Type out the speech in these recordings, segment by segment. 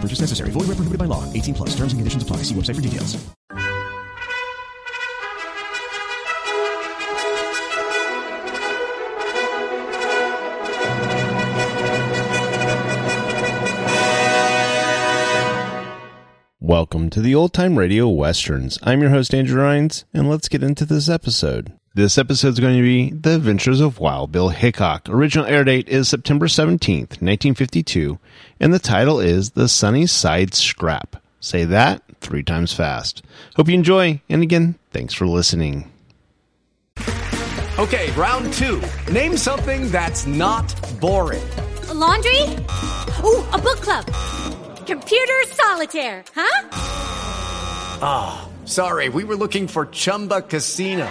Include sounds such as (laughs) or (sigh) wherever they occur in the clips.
Purchase necessary. Void where prohibited by law. 18 plus. Terms and conditions apply. See website for details. Welcome to the Old Time Radio Westerns. I'm your host, Andrew Rhynes, and let's get into this episode. This episode is going to be The Adventures of Wild Bill Hickok. Original air date is September 17th, 1952, and the title is The Sunny Side Scrap. Say that three times fast. Hope you enjoy, and again, thanks for listening. Okay, round two. Name something that's not boring. A laundry? Ooh, a book club. Computer solitaire, huh? Ah, oh, sorry, we were looking for Chumba Casino.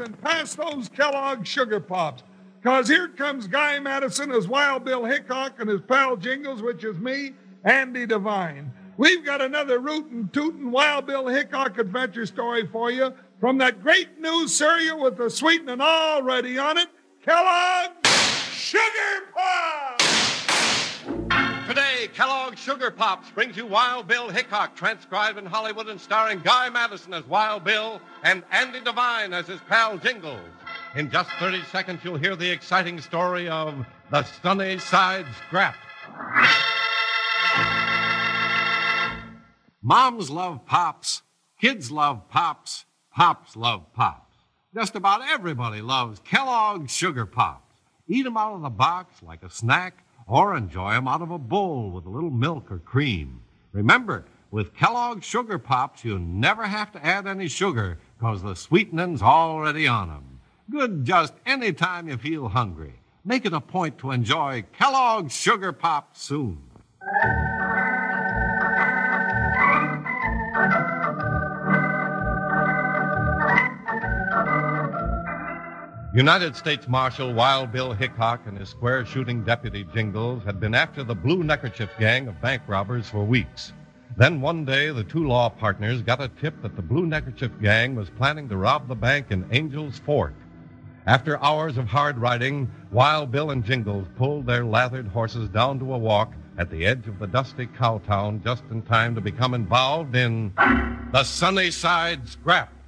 And pass those Kellogg Sugar Pops. Because here comes Guy Madison as Wild Bill Hickok and his pal Jingles, which is me, Andy Devine. We've got another rootin' tootin' Wild Bill Hickok adventure story for you from that great new cereal with the sweetening already on it, Kellogg Sugar Pops! Today, Kellogg Sugar Pops brings you Wild Bill Hickok, transcribed in Hollywood and starring Guy Madison as Wild Bill and Andy Devine as his pal Jingles. In just 30 seconds, you'll hear the exciting story of the Sunny Side Scrap. Moms love Pops. Kids love Pops. Pops love Pops. Just about everybody loves Kellogg's Sugar Pops. Eat 'em out of the box like a snack or enjoy 'em out of a bowl with a little milk or cream. Remember, with Kellogg's Sugar Pops, you never have to add any sugar because the sweetening's already on 'em. Good just any time you feel hungry. Make it a point to enjoy Kellogg's Sugar Pops soon. United States Marshal Wild Bill Hickok and his square shooting deputy Jingles had been after the Blue Neckerchief gang of bank robbers for weeks. Then one day, the two law partners got a tip that the Blue Neckerchief gang was planning to rob the bank in Angel's Fork. After hours of hard riding, Wild Bill and Jingles pulled their lathered horses down to a walk at the edge of the dusty cow town just in time to become involved in the Sunnyside Scrap.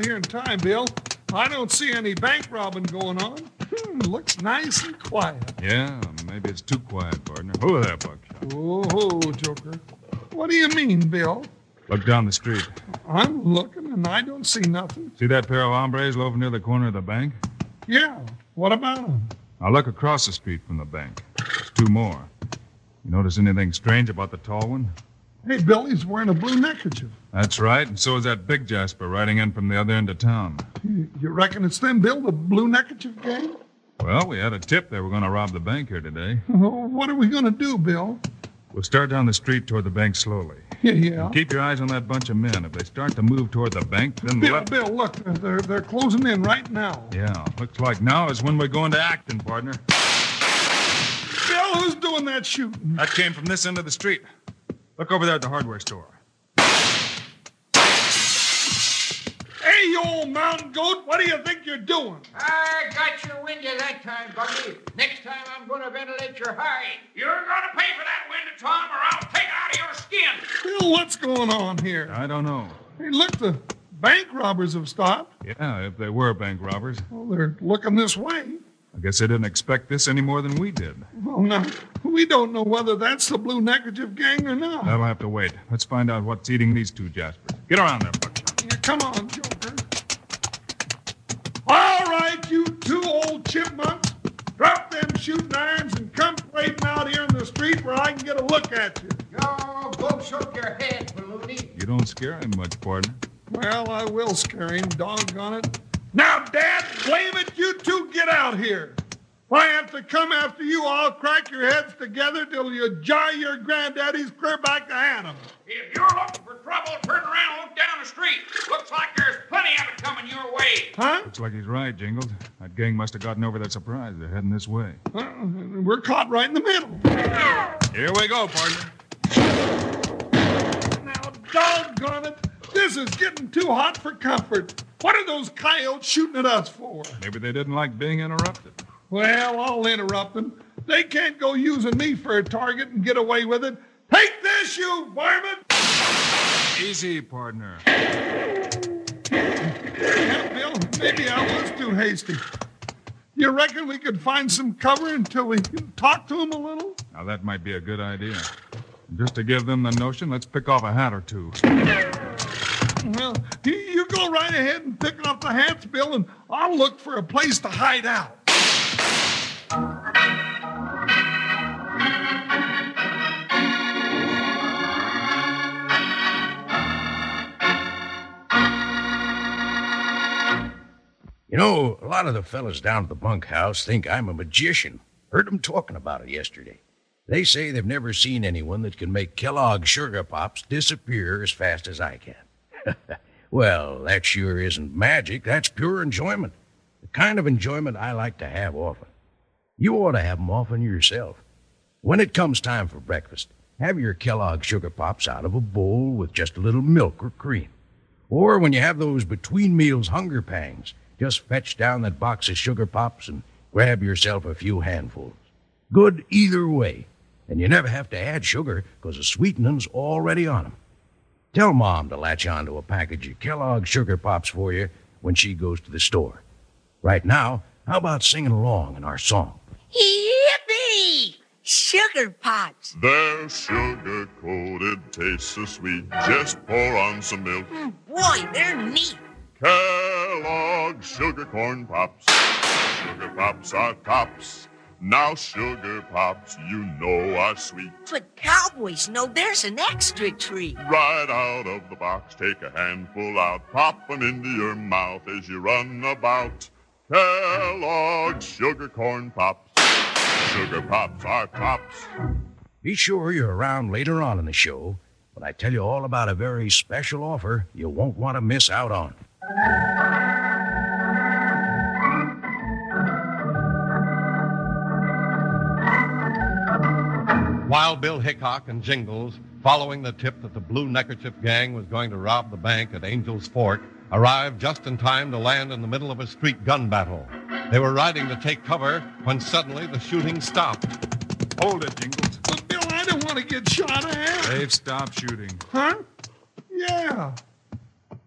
Got here in time, Bill. I don't see any bank robbing going on. Hmm, looks nice and quiet. Yeah, maybe it's too quiet, partner. Who are there, Buckshot? Oh, Joker. What do you mean, Bill? Look down the street. I'm looking and I don't see nothing. See that pair of hombres loafing near the corner of the bank? Yeah. What about them? Now look across the street from the bank. There's two more. You notice anything strange about the tall one? Hey, Billy's wearing a blue neckerchief. That's right, and so is that big Jasper riding in from the other end of town. You, you reckon it's them, Bill, the blue neckerchief gang? Well, we had a tip they were going to rob the bank here today. Oh, what are we going to do, Bill? We'll start down the street toward the bank slowly. Yeah, yeah. And keep your eyes on that bunch of men. If they start to move toward the bank, then Bill, let... Bill, look, they're, they're closing in right now. Yeah, looks like now is when we're going to Acton, partner. Bill, who's doing that shooting? That came from this end of the street. Look over there at the hardware store. Hey, you old mountain goat, what do you think you're doing? I got your window that time, Buggy. Next time I'm going to ventilate your hide. You're going to pay for that window, Tom, or I'll take it out of your skin. Bill, what's going on here? I don't know. Hey, look, the bank robbers have stopped. Yeah, if they were bank robbers. Well, they're looking this way. I guess they didn't expect this any more than we did. Well, now, we don't know whether that's the Blue Neckerchief gang or not. That'll have to wait. Let's find out what's eating these two Jaspers. Get around there, Bucky. Yeah, come on, Joker. All right, you two old chipmunks. Drop them shooting irons and come parading out here in the street where I can get a look at you. Yo, go shook your head, Balloony. You don't scare him much, partner. Well, I will scare him, doggone it. Now, Dad, blame it, you two get out here. If I have to come after you, I'll crack your heads together till you jar your granddaddies clear back to Hannah. If you're looking for trouble, turn around and look down the street. Looks like there's plenty of it coming your way. Huh? Looks like he's right, Jingles. That gang must have gotten over that surprise. They're heading this way. Uh, we're caught right in the middle. Here we go, partner. Now, doggone it. This is getting too hot for comfort. What are those coyotes shooting at us for? Maybe they didn't like being interrupted. Well, I'll interrupt them. They can't go using me for a target and get away with it. Take this, you varmint! Easy, partner. Yeah, Bill, maybe I was too hasty. You reckon we could find some cover until we can talk to them a little? Now, that might be a good idea. Just to give them the notion, let's pick off a hat or two. Well, you, go right ahead and pick up the hats, Bill, and I'll look for a place to hide out. You know, a lot of the fellas down at the bunkhouse think I'm a magician. Heard them talking about it yesterday. They say they've never seen anyone that can make Kellogg's Sugar Pops disappear as fast as I can. (laughs) well, that sure isn't magic. That's pure enjoyment. The kind of enjoyment I like to have often. You ought to have 'em often yourself. When it comes time for breakfast, have your Kellogg Sugar Pops out of a bowl with just a little milk or cream. Or when you have those between meals hunger pangs, just fetch down that box of sugar pops and grab yourself a few handfuls. Good either way. And you never have to add sugar because the sweetening's already on 'em. Tell Mom to latch on to a package of Kellogg Sugar Pops for you when she goes to the store. Right now, how about singing along in our song? Yippee! Sugar Pops! They're sugar coated, taste so sweet. Just pour on some milk. Oh, boy, they're neat. Kellogg Sugar Corn Pops. Sugar Pops are tops. Now Sugar Pops, you know are sweet. But cowboys know there's an extra treat. Right out of the box, take a handful out, pop 'em into your mouth as you run about. Kellogg's Sugar Corn Pops. Sugar Pops are tops. Be sure you're around later on in the show when I tell you all about a very special offer you won't want to miss out on. Wild Bill Hickok and Jingles, following the tip that the Blue Neckerchief Gang was going to rob the bank at Angel's Fork, arrived just in time to land in the middle of a street gun battle. They were riding to take cover when suddenly the shooting stopped. Hold it, Jingles. But, Bill, I don't want to get shot at. They've stopped shooting. Huh? Yeah.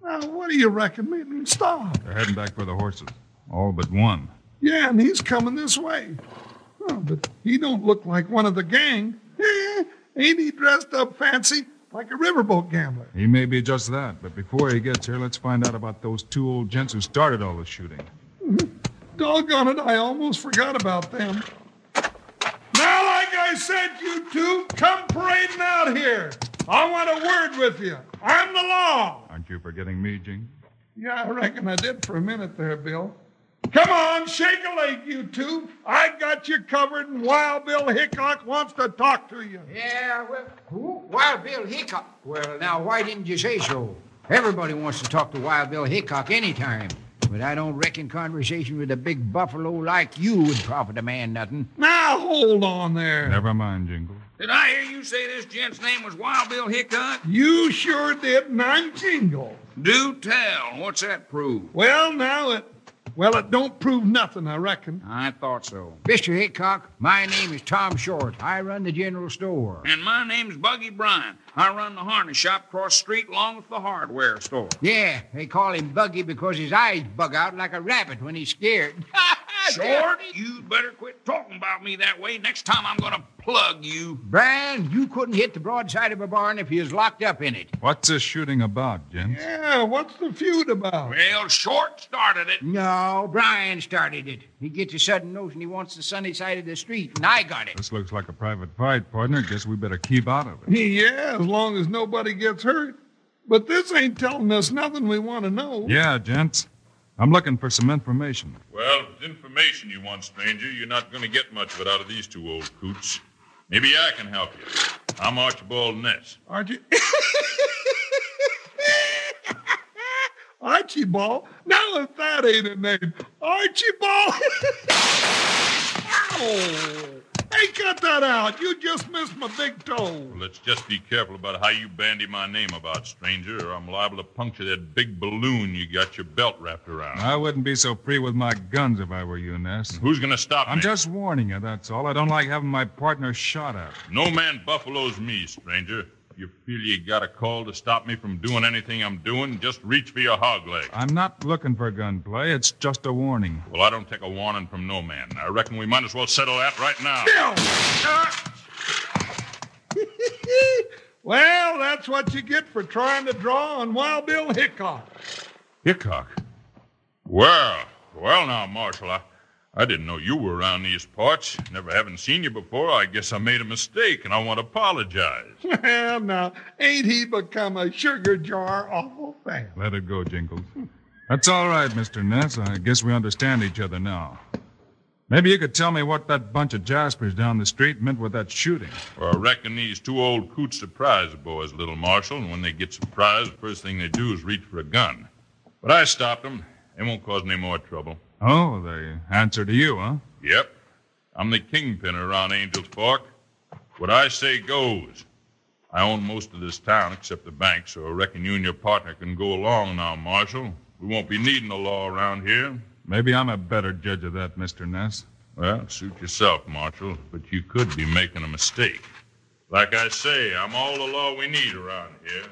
Now, what do you reckon made them stop? They're heading back for the horses. All but one. Yeah, and he's coming this way. Oh, but he don't look like one of the gang. Eh, ain't he dressed up fancy like a riverboat gambler? He may be just that, but before he gets here, let's find out about those two old gents who started all the shooting. Doggone it, I almost forgot about them. Now, like I said, you two, come parading out here. I want a word with you. I'm the law. Aren't you forgetting me, Jing? Yeah, I reckon I did for a minute there, Bill. Come on, shake a leg, you two. I got you covered, and Wild Bill Hickok wants to talk to you. Yeah, well, who? Wild Bill Hickok. Well, now, why didn't you say so? Everybody wants to talk to Wild Bill Hickok anytime. But I don't reckon conversation with a big buffalo like you would profit a man nothing. Now, hold on there. Never mind, Jingle. Did I hear you say this gent's name was Wild Bill Hickok? You sure did, and I'm Jingle. Do tell. What's that prove? Well, now it. Well, it don't prove nothing, I reckon. I thought so. Mr. Hickok, my name is Tom Short. I run the general store. And my name's Buggy Bryan. I run the harness shop across the street along with the hardware store. Yeah, they call him Buggy because his eyes bug out like a rabbit when he's scared. (laughs) Short, you'd better quit talking about me that way. Next time I'm going to plug you. Brian, you couldn't hit the broadside of a barn if you was locked up in it. What's this shooting about, gents? Yeah, what's the feud about? Well, Short started it. No, Brian started it. He gets a sudden notion he wants the sunny side of the street, and I got it. This looks like a private fight, partner. Guess we better keep out of it. Yeah, as long as nobody gets hurt. But this ain't telling us nothing we want to know. Yeah, gents. I'm looking for some information. Well, if it's information you want, stranger, you're not going to get much of it out of these two old coots. Maybe I can help you. I'm Archibald Ness. Archie. (laughs) Archibald? Now, if that ain't a name, Archibald. (laughs) Ow! Hey, cut that out. You just missed my big toe. Well, let's just be careful about how you bandy my name about, stranger, or I'm liable to puncture that big balloon you got your belt wrapped around. I wouldn't be so free with my guns if I were you, Ness. Who's going to stop me? I'm just warning you, that's all. I don't like having my partner shot at. No man buffaloes me, stranger. If you feel you got a call to stop me from doing anything I'm doing, just reach for your hog leg. I'm not looking for gunplay. It's just a warning. Well, I don't take a warning from no man. I reckon we might as well settle that right now. (laughs) well, that's what you get for trying to draw on Wild Bill Hickok. Hickok? Well, well now, Marshal, I, I didn't know you were around these parts. Never having seen you before, I guess I made a mistake, and I want to apologize. (laughs) Well, now, ain't he become a sugar jar awful fast? Let it go, Jingles. That's all right, Mr. Ness. I guess we understand each other now. Maybe you could tell me what that bunch of Jaspers down the street meant with that shooting. Well, I reckon these two old coots surprise the boys, little Marshal, and when they get surprised, the first thing they do is reach for a gun. But I stopped them. They won't cause any more trouble. Oh, they answer to you, huh? Yep. I'm the kingpin around Angel's Fork. What I say goes. I own most of this town except the bank, so I reckon you and your partner can go along now, Marshal. We won't be needing the law around here. Maybe I'm a better judge of that, Mr. Ness. Well, suit yourself, Marshal, but you could be making a mistake. Like I say, I'm all the law we need around here.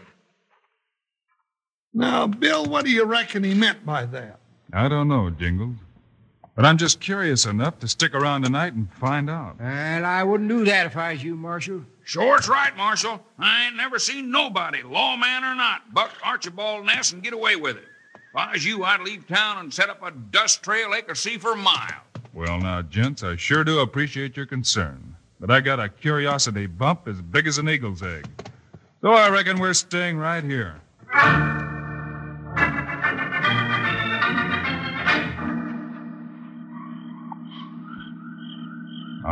Now, Bill, what do you reckon he meant by that? I don't know, Jingles. But I'm just curious enough to stick around tonight and find out. Well, I wouldn't do that if I was you, Marshal. Sure, it's right, Marshal. I ain't never seen nobody, lawman or not, buck Archibald Ness and get away with it. If I was you, I'd leave town and set up a dust trail they could see for miles. Well, now, gents, I sure do appreciate your concern. But I got a curiosity bump as big as an eagle's egg. So I reckon we're staying right here.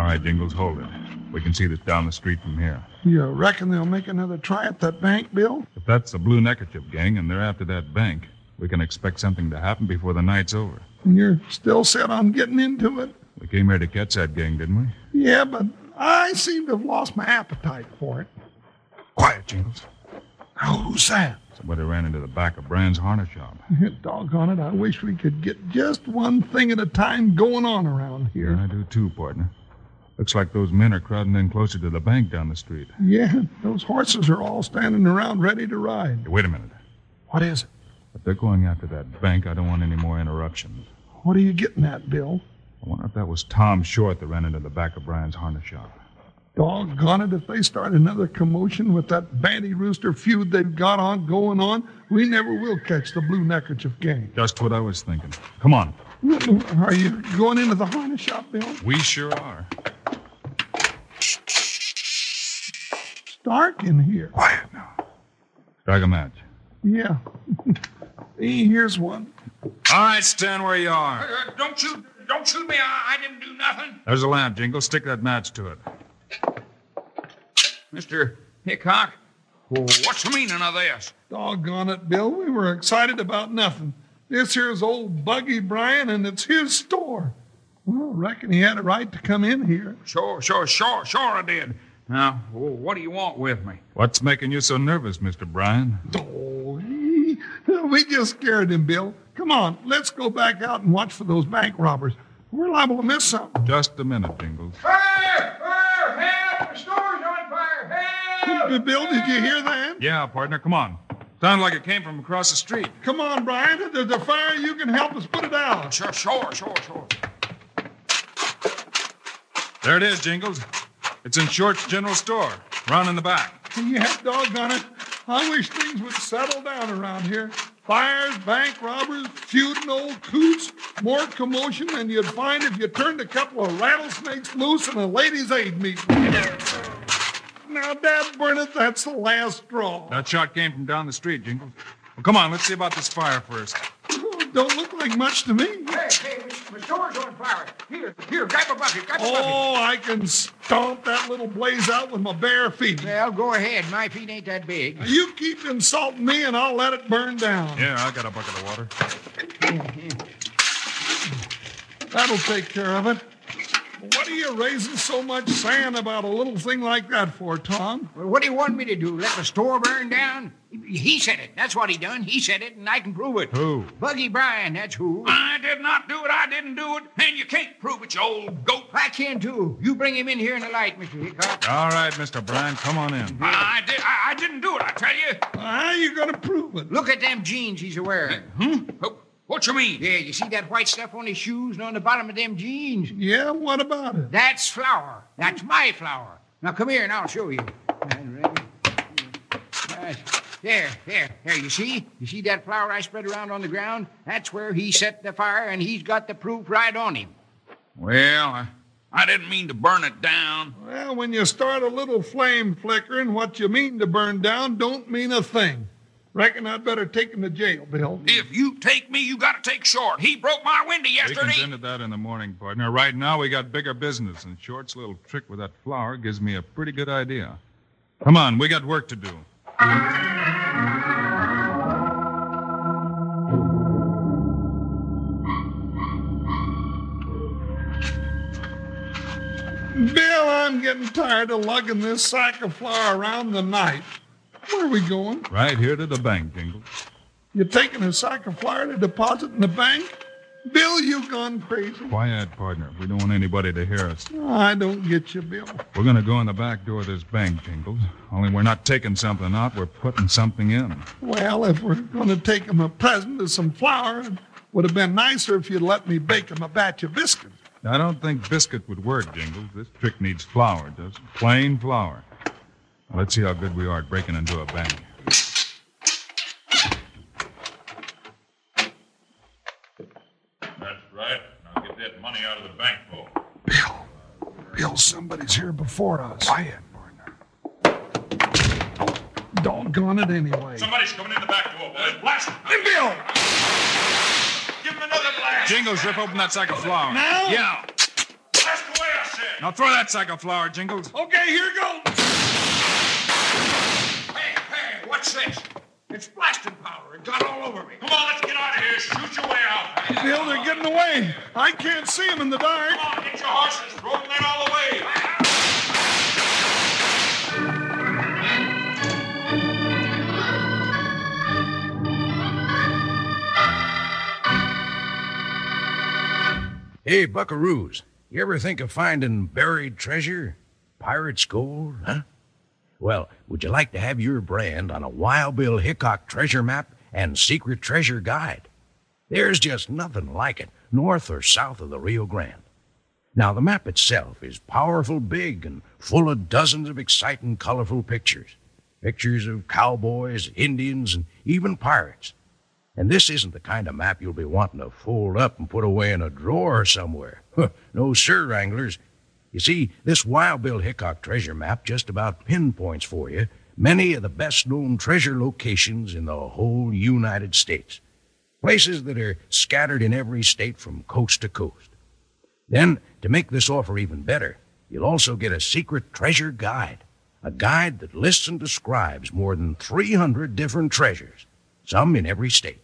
Right, Jingles, hold it. We can see this down the street from here. You reckon they'll make another try at that bank, Bill? If that's the Blue Neckerchief gang and they're after that bank, we can expect something to happen before the night's over. And you're still set on getting into it? We came here to catch that gang, didn't we? Yeah, but I seem to have lost my appetite for it. Quiet, Jingles. Now, who's that? Somebody ran into the back of Brand's harness shop. Doggone it, I wish we could get just one thing at a time going on around here. I do too, partner. Looks like those men are crowding in closer to the bank down the street. Yeah, those horses are all standing around ready to ride. Hey, wait a minute. What is it? If they're going after that bank, I don't want any more interruptions. What are you getting at, Bill? I wonder if that was Tom Short that ran into the back of Brian's harness shop. Doggone it, if they start another commotion with that Banty Rooster feud they've got on going on, we never will catch the Blue Neckerchief gang. Just what I was thinking. Come on. Are you going into the harness shop, Bill? We sure are. It's dark in here. Quiet now. Strike a match. Yeah. (laughs) Here's one. All right, stand where you are. Uh, don't shoot! Don't shoot me! I, I didn't do nothing. There's a lamp, Jingle. Stick that match to it. Mister Hickok, what's the meaning of this? Doggone it, Bill. We were excited about nothing. This here's old Buggy Bryan, and it's his store. Well, I reckon he had a right to come in here. Sure, sure, sure, sure I did. Now, what do you want with me? What's making you so nervous, Mr. Bryan? Oh, he- we just scared him, Bill. Come on, let's go back out and watch for those bank robbers. We're liable to miss something. Just a minute, Jingles. Fire! Fire! Help! The store's on fire! Help! Bill, did you hear that? Yeah, partner, come on. Sounded like it came from across the street. Come on, Brian. There's a fire, you can help us put it out. Sure, sure, sure, sure. There it is, Jingles. It's in Short's General Store, round in the back. Yeah, doggone it. I wish things would settle down around here. Fires, bank robbers, feuding old coots, more commotion than you'd find if you turned a couple of rattlesnakes loose in a ladies' aid meeting. Now, Dad Burnett, that's the last straw. That shot came from down the street, Jingles. Well, come on, let's see about this fire first. Oh, don't look like much to me. Hey, hey, my store's on fire. Here, here, grab a bucket, grab a bucket. Oh, I can stomp that little blaze out with my bare feet. Well, go ahead. My feet ain't that big. You keep insulting me, and I'll let it burn down. Yeah, I got a bucket of water. That'll take care of it. What are you raising so much sand about a little thing like that for, Tom? Well, what do you want me to do? Let the store burn down? He said it. That's what he done. He said it, and I can prove it. Who? Buggy Bryan, that's who. I did not do it. I didn't do it. And you can't prove it, you old goat. I can too. You bring him in here in the light, Mr. Hickok. All right, Mr. Bryan, come on in. I, I did. I, I didn't do it. I tell you. How are you gonna prove it? Look at them jeans he's wearing. Hmm? What you mean? Yeah, you see that white stuff on his shoes and on the bottom of them jeans? Yeah, what about it? That's flour. That's my flour. Now come here and I'll show you. Right. There, there, there. You see? You see that flour I spread around on the ground? That's where he set the fire, and he's got the proof right on him. Well, I, I didn't mean to burn it down. Well, when you start a little flame flickering, what you mean to burn down don't mean a thing. Reckon I'd better take him to jail, Bill. If you take me, you got to take Short. He broke my window We yesterday. can into that in the morning, partner. Right now, we got bigger business, and Short's little trick with that flower gives me a pretty good idea. Come on, we got work to do. Bill, I'm getting tired of lugging this sack of flour around the night. Where are we going? Right here to the bank, Jingles. You're taking a sack of flour to deposit in the bank? Bill, you've gone crazy. Quiet, partner. We don't want anybody to hear us. I don't get you, Bill. We're going to go in the back door of this bank, Jingles. Only we're not taking something out, we're putting something in. Well, if we're going to take him a present of some flour, it would have been nicer if you'd let me bake him a batch of biscuits. I don't think biscuit would work, Jingles. This trick needs flour, does it? Plain flour. Well, let's see how good we are at breaking into a bank. That's right. Now get that money out of the bank vault. Bill, somebody's here before us. Quiet, partner. Doggone it anyway. Somebody's coming in the back door, boys. Blast him. Bill! Give him another blast. Jingles, rip open that sack of flour. Now? Yeah. Blast away, I said. Now throw that sack of flour, Jingles. Okay, here goes. Hey, hey, what's this? It's blasting powder. It got all over me. Come on, let's get out of here. Shoot your way out. Bill, they're getting away. I can't see them in the dark. Come on, get your horses. Throw them that all the way. Hey, buckaroos, you ever think of finding buried treasure? Pirate's gold, huh? Well, would you like to have your brand on a Wild Bill Hickok treasure map and secret treasure guide? There's just nothing like it, north or south of the Rio Grande. Now, the map itself is powerful big and full of dozens of exciting, colorful pictures. Pictures of cowboys, Indians, and even pirates. And this isn't the kind of map you'll be wanting to fold up and put away in a drawer somewhere. (laughs) no, sir, Wranglers. You see, this Wild Bill Hickok treasure map just about pinpoints for you many of the best known treasure locations in the whole United States. Places that are scattered in every state from coast to coast. Then, to make this offer even better, you'll also get a secret treasure guide. A guide that lists and describes more than 300 different treasures, some in every state.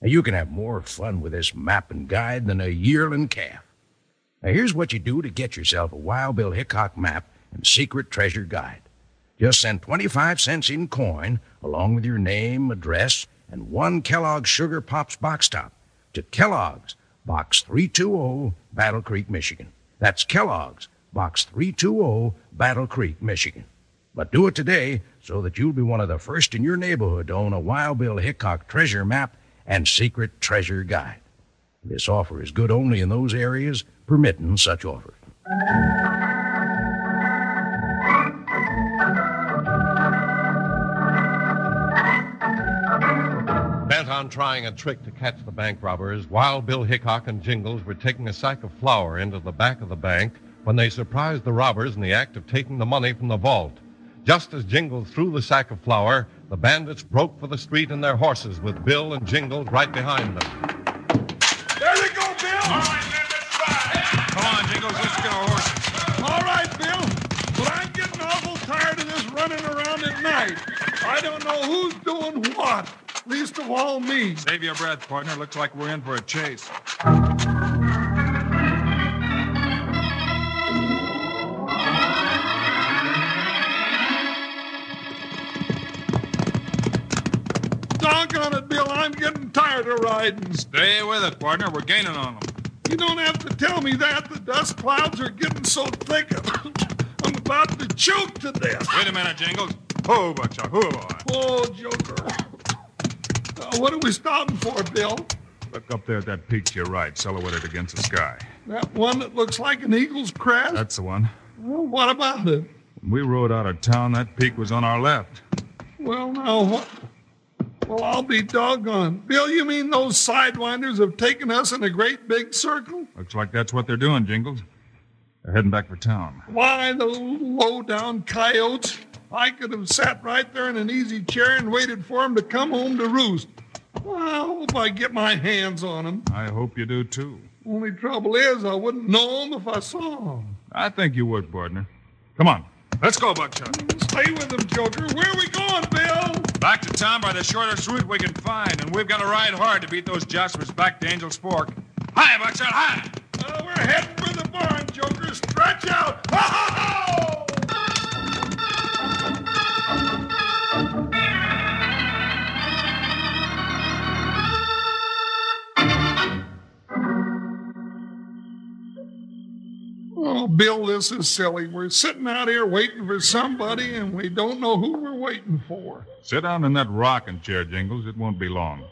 Now, you can have more fun with this map and guide than a yearling calf. Now, here's what you do to get yourself a Wild Bill Hickok map and secret treasure guide. Just send 25 cents in coin, along with your name, address, and one Kellogg's Sugar Pops box top to Kellogg's, Box 320, Battle Creek, Michigan. That's Kellogg's, Box 320, Battle Creek, Michigan. But do it today so that you'll be one of the first in your neighborhood to own a Wild Bill Hickok treasure map and secret treasure guide. This offer is good only in those areas permitting such offer. Bent on trying a trick to catch the bank robbers, Wild Bill Hickok and Jingles were taking a sack of flour into the back of the bank when they surprised the robbers in the act of taking the money from the vault. Just as Jingles threw the sack of flour, the bandits broke for the street in their horses with Bill and Jingles right behind them. There they go, Bill! All right, Come on, Jingles, let's get our horses. All right, Bill. But I'm getting awful tired of this running around at night. I don't know who's doing what. Least of all me. Save your breath, partner. Looks like we're in for a chase. Tired of riding. Stay with it, partner. We're gaining on them. You don't have to tell me that. The dust clouds are getting so thick. (laughs) I'm about to choke to death. Wait a minute, Jingles. Oh, Buckshot. Oh, boy. Oh, Joker. Uh, what are we stopping for, Bill? Look up there at that peak to your right, silhouetted against the sky. That one that looks like an eagle's crest? That's the one. Well, what about it? When we rode out of town, that peak was on our left. Well, now what? Well, I'll be doggone. Bill, you mean those sidewinders have taken us in a great big circle? Looks like that's what they're doing, Jingles. They're heading back for town. Why, the low down coyotes? I could have sat right there in an easy chair and waited for 'em to come home to roost. Well, I hope I get my hands on 'em. I hope you do, too. Only trouble is, I wouldn't know 'em if I saw 'em. I think you would, partner. Come on. Let's go, Buckshot. Stay with them, Joker. Where are we going, Bill? Back to town by the shortest route we can find, and we've got to ride hard to beat those Jaspers back to Angel's Fork. Hi, Buckshot, hi! Uh, we're heading for the barn, Joker. Stretch out. Ha ha ha! Oh, Bill, this is silly. We're sitting out here waiting for somebody, and we don't know who we're waiting for. Sit down in that rocking chair, Jingles. It won't be long.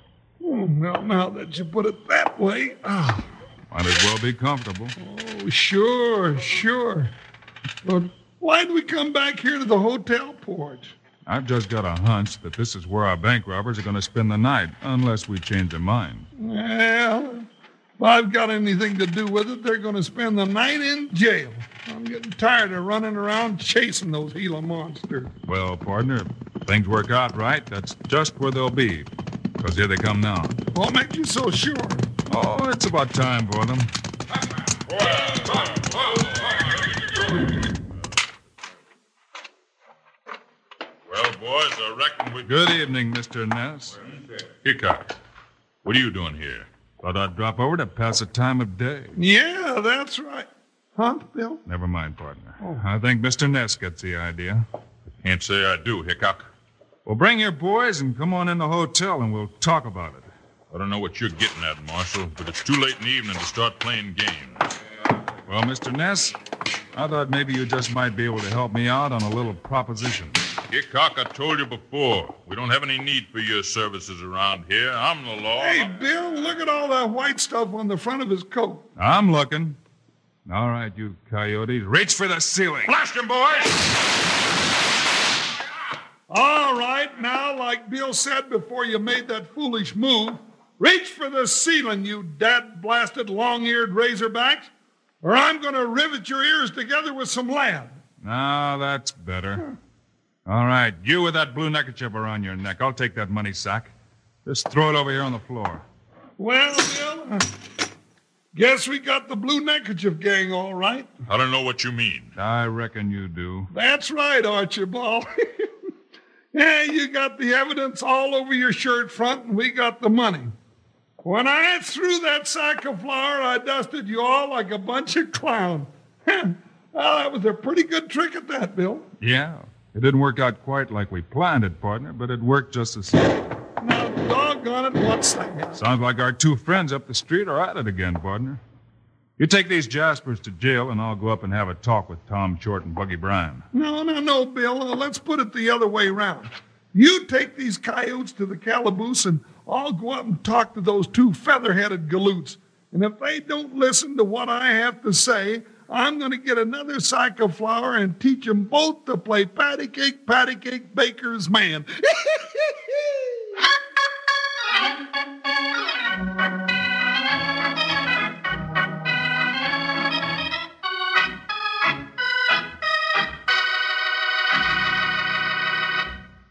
Oh, now, now that you put it that way. Oh, Might as well be comfortable. oh sure, sure. But why'd we come back here to the hotel porch? I've just got a hunch that this is where our bank robbers are going to spend the night, unless we change their mind. Well, if I've got anything to do with it, they're going to spend the night in jail. I'm getting tired of running around chasing those Gila monsters. Well, partner, if things work out right, that's just where they'll be. Because here they come now. What makes you so sure? Oh, it's about time for them. Well, boys, I reckon we. Good evening, Mr. Ness. Hickok, what are you doing here? Thought I'd drop over to pass the time of day. Yeah, that's right. Huh, Bill? Never mind, partner. Oh. I think Mr. Ness gets the idea. Can't say I do, Hickok. Well, bring your boys and come on in the hotel and we'll talk about it. I don't know what you're getting at, Marshal, but it's too late in the evening to start playing games. Well, Mr. Ness, I thought maybe you just might be able to help me out on a little proposition. Hickok, I told you before, we don't have any need for your services around here. I'm the law. Hey, Bill, look at all that white stuff on the front of his coat. I'm looking. All right, you coyotes, reach for the ceiling. Blast him, boys! All right, now, like Bill said before you made that foolish move, reach for the ceiling, you dad blasted long eared razorbacks, or I'm going to rivet your ears together with some lead. Now that's better. All right, you with that blue neckerchief around your neck. I'll take that money sack. Just throw it over here on the floor. Well, Bill, uh, guess we got the blue neckerchief gang all right. I don't know what you mean. I reckon you do. That's right, Archibald. (laughs) yeah, you got the evidence all over your shirt front, and we got the money. When I threw that sack of flour, I dusted you all like a bunch of clowns. (laughs) well, that was a pretty good trick at that, Bill. Yeah. It didn't work out quite like we planned it, partner, but it worked just the same. Now, doggone it, what's that? Sounds like our two friends up the street are at it again, partner. You take these Jaspers to jail, and I'll go up and have a talk with Tom Short and Buggy Bryan. No, no, no, Bill. Uh, let's put it the other way around. You take these coyotes to the calaboose, and I'll go up and talk to those two feather-headed galoots. And if they don't listen to what I have to say, I'm going to get another sack of flour and teach them both to play patty cake, patty cake, baker's man.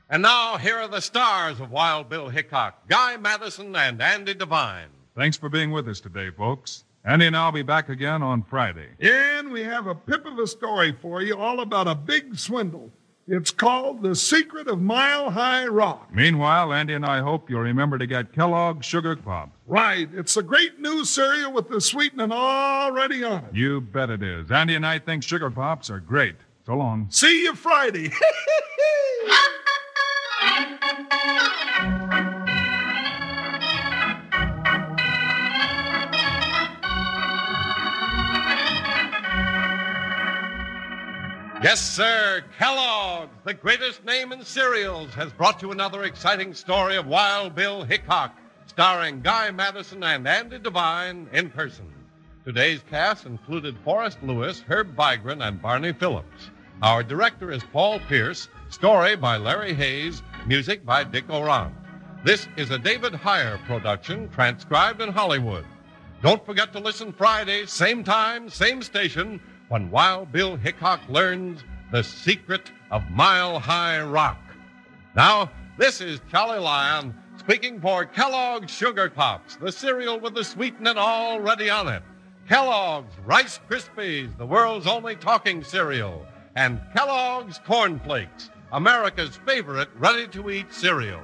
And now, here are the stars of Wild Bill Hickok Guy Madison and Andy Devine. Thanks for being with us today, folks. Andy and I'll be back again on Friday. And we have a pip of a story for you all about a big swindle. It's called The Secret of Mile High Rock. Meanwhile, Andy and I hope you'll remember to get Kellogg's Sugar Pop. Right. It's a great new cereal with the sweetening already on it. You bet it is. Andy and I think Sugar Pops are great. So long. See you Friday. (laughs) (laughs) Yes, sir. Kellogg's, the greatest name in cereals, has brought you another exciting story of Wild Bill Hickok, starring Guy Madison and Andy Devine in person. Today's cast included Forrest Lewis, Herb Vigran, and Barney Phillips. Our director is Paul Pierce, story by Larry Hayes, music by Dick Aurandt. This is a David Heyer production, transcribed in Hollywood. Don't forget to listen Friday, same time, same station when Wild Bill Hickok learns the secret of Mile High Rock. Now, this is Charlie Lyon speaking for Kellogg's Sugar Pops, the cereal with the sweetening already on it. Kellogg's Rice Krispies, the world's only talking cereal. And Kellogg's Corn Flakes, America's favorite ready to eat cereal.